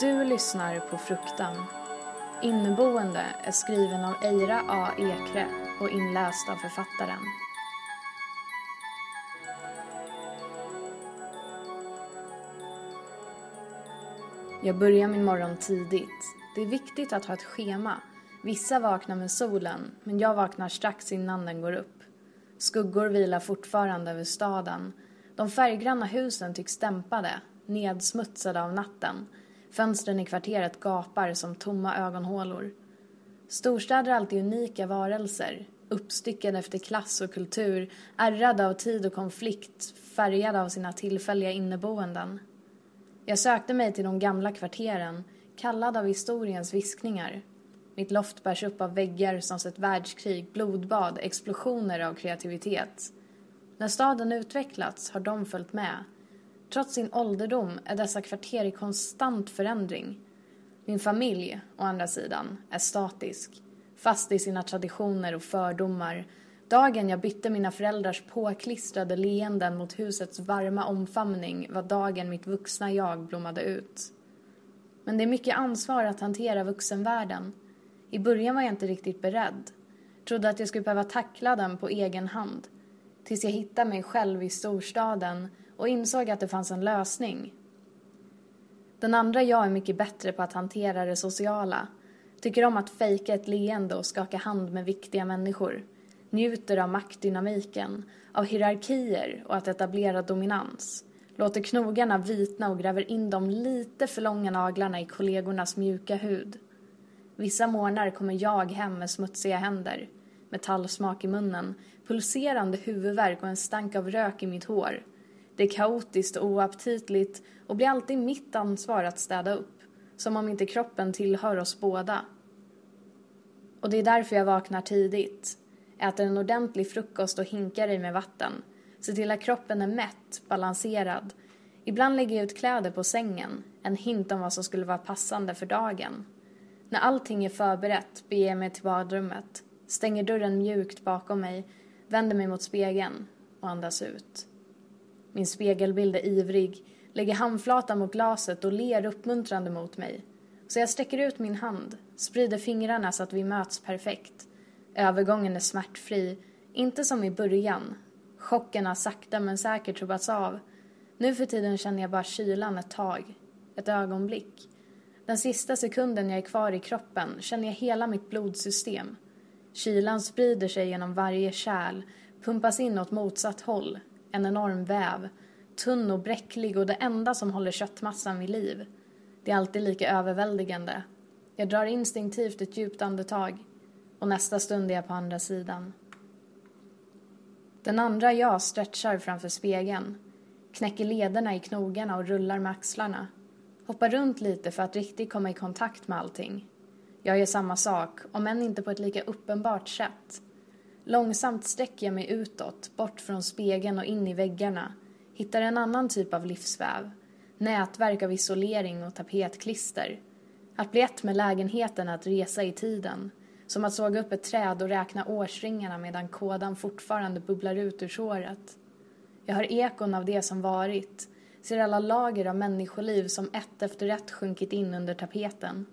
Du lyssnar på Fruktan. Inneboende är skriven av Eira A. Ekre och inläst av författaren. Jag börjar min morgon tidigt. Det är viktigt att ha ett schema. Vissa vaknar med solen, men jag vaknar strax innan den går upp. Skuggor vilar fortfarande över staden. De färggranna husen tycks dämpade, nedsmutsade av natten. Fönstren i kvarteret gapar som tomma ögonhålor. Storstäder är alltid unika varelser, uppstyckade efter klass och kultur, ärrade av tid och konflikt, färgade av sina tillfälliga inneboenden. Jag sökte mig till de gamla kvarteren, kallad av historiens viskningar. Mitt loft bärs upp av väggar som sett världskrig, blodbad, explosioner av kreativitet. När staden utvecklats har de följt med. Trots sin ålderdom är dessa kvarter i konstant förändring. Min familj, å andra sidan, är statisk. Fast i sina traditioner och fördomar. Dagen jag bytte mina föräldrars påklistrade leenden mot husets varma omfamning var dagen mitt vuxna jag blommade ut. Men det är mycket ansvar att hantera vuxenvärlden. I början var jag inte riktigt beredd. Trodde att jag skulle behöva tackla den på egen hand. Tills jag hittade mig själv i storstaden och insåg att det fanns en lösning. Den andra jag är mycket bättre på att hantera det sociala. Tycker om att fejka ett leende och skaka hand med viktiga människor. Njuter av maktdynamiken, av hierarkier och att etablera dominans. Låter knogarna vitna och gräver in de lite för långa naglarna i kollegornas mjuka hud. Vissa morgnar kommer jag hem med smutsiga händer, metallsmak i munnen, pulserande huvudvärk och en stank av rök i mitt hår. Det är kaotiskt och oaptitligt och blir alltid mitt ansvar att städa upp, som om inte kroppen tillhör oss båda. Och det är därför jag vaknar tidigt, äter en ordentlig frukost och hinkar i med vatten, ser till att kroppen är mätt, balanserad. Ibland lägger jag ut kläder på sängen, en hint om vad som skulle vara passande för dagen. När allting är förberett beger jag mig till badrummet, stänger dörren mjukt bakom mig, vänder mig mot spegeln och andas ut. Min spegelbild är ivrig, lägger handflatan mot glaset och ler uppmuntrande mot mig. Så jag sträcker ut min hand, sprider fingrarna så att vi möts perfekt. Övergången är smärtfri, inte som i början. Chocken har sakta men säkert trubbats av. Nu för tiden känner jag bara kylan ett tag, ett ögonblick. Den sista sekunden jag är kvar i kroppen känner jag hela mitt blodsystem. Kylan sprider sig genom varje kärl, pumpas in åt motsatt håll. En enorm väv, tunn och bräcklig och det enda som håller köttmassan vid liv. Det är alltid lika överväldigande. Jag drar instinktivt ett djupt andetag och nästa stund är jag på andra sidan. Den andra jag stretchar framför spegeln, knäcker lederna i knogarna och rullar med axlarna. Hoppar runt lite för att riktigt komma i kontakt med allting. Jag gör samma sak, om än inte på ett lika uppenbart sätt. Långsamt sträcker jag mig utåt, bort från spegeln och in i väggarna. Hittar en annan typ av livsväv. Nätverk av isolering och tapetklister. Att bli ett med lägenheten är att resa i tiden. Som att såga upp ett träd och räkna årsringarna medan kådan fortfarande bubblar ut ur såret. Jag hör ekon av det som varit. Ser alla lager av människoliv som ett efter ett sjunkit in under tapeten.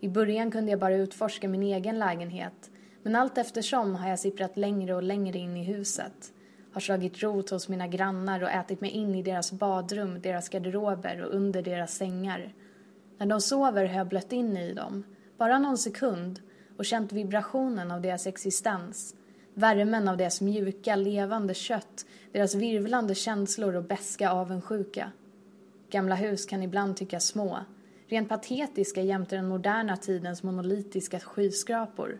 I början kunde jag bara utforska min egen lägenhet men allt eftersom har jag sipprat längre och längre in i huset. Har slagit rot hos mina grannar och ätit mig in i deras badrum, deras garderober och under deras sängar. När de sover har jag blött in i dem, bara någon sekund, och känt vibrationen av deras existens. Värmen av deras mjuka, levande kött, deras virvlande känslor och beska avundsjuka. Gamla hus kan ibland tyckas små, rent patetiska jämte den moderna tidens monolitiska skyskrapor.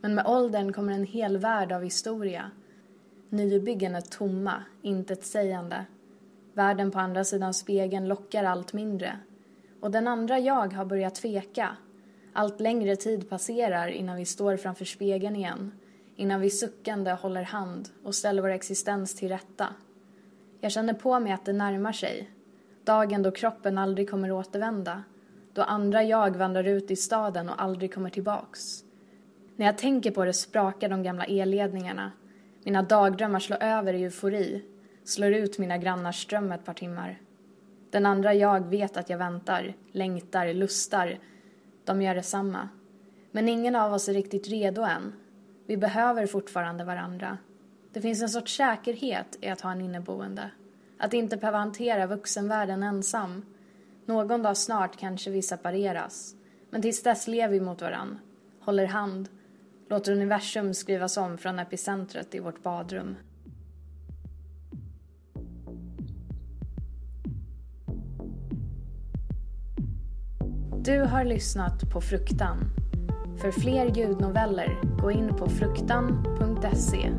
Men med åldern kommer en hel värld av historia. Nybyggen är tomma, intetsägande. Världen på andra sidan spegeln lockar allt mindre. Och den andra jag har börjat tveka. Allt längre tid passerar innan vi står framför spegeln igen. Innan vi suckande håller hand och ställer vår existens till rätta. Jag känner på mig att det närmar sig. Dagen då kroppen aldrig kommer återvända. Då andra jag vandrar ut i staden och aldrig kommer tillbaks. När jag tänker på det sprakar de gamla elledningarna. Mina dagdrömmar slår över i eufori. Slår ut mina grannars ström ett par timmar. Den andra jag vet att jag väntar, längtar, lustar. De gör detsamma. Men ingen av oss är riktigt redo än. Vi behöver fortfarande varandra. Det finns en sorts säkerhet i att ha en inneboende. Att inte behöva hantera vuxenvärlden ensam. Någon dag snart kanske vi separeras. Men tills dess lever vi mot varann. Håller hand. Låter universum skrivas om från epicentret i vårt badrum. Du har lyssnat på Fruktan. För fler ljudnoveller, gå in på fruktan.se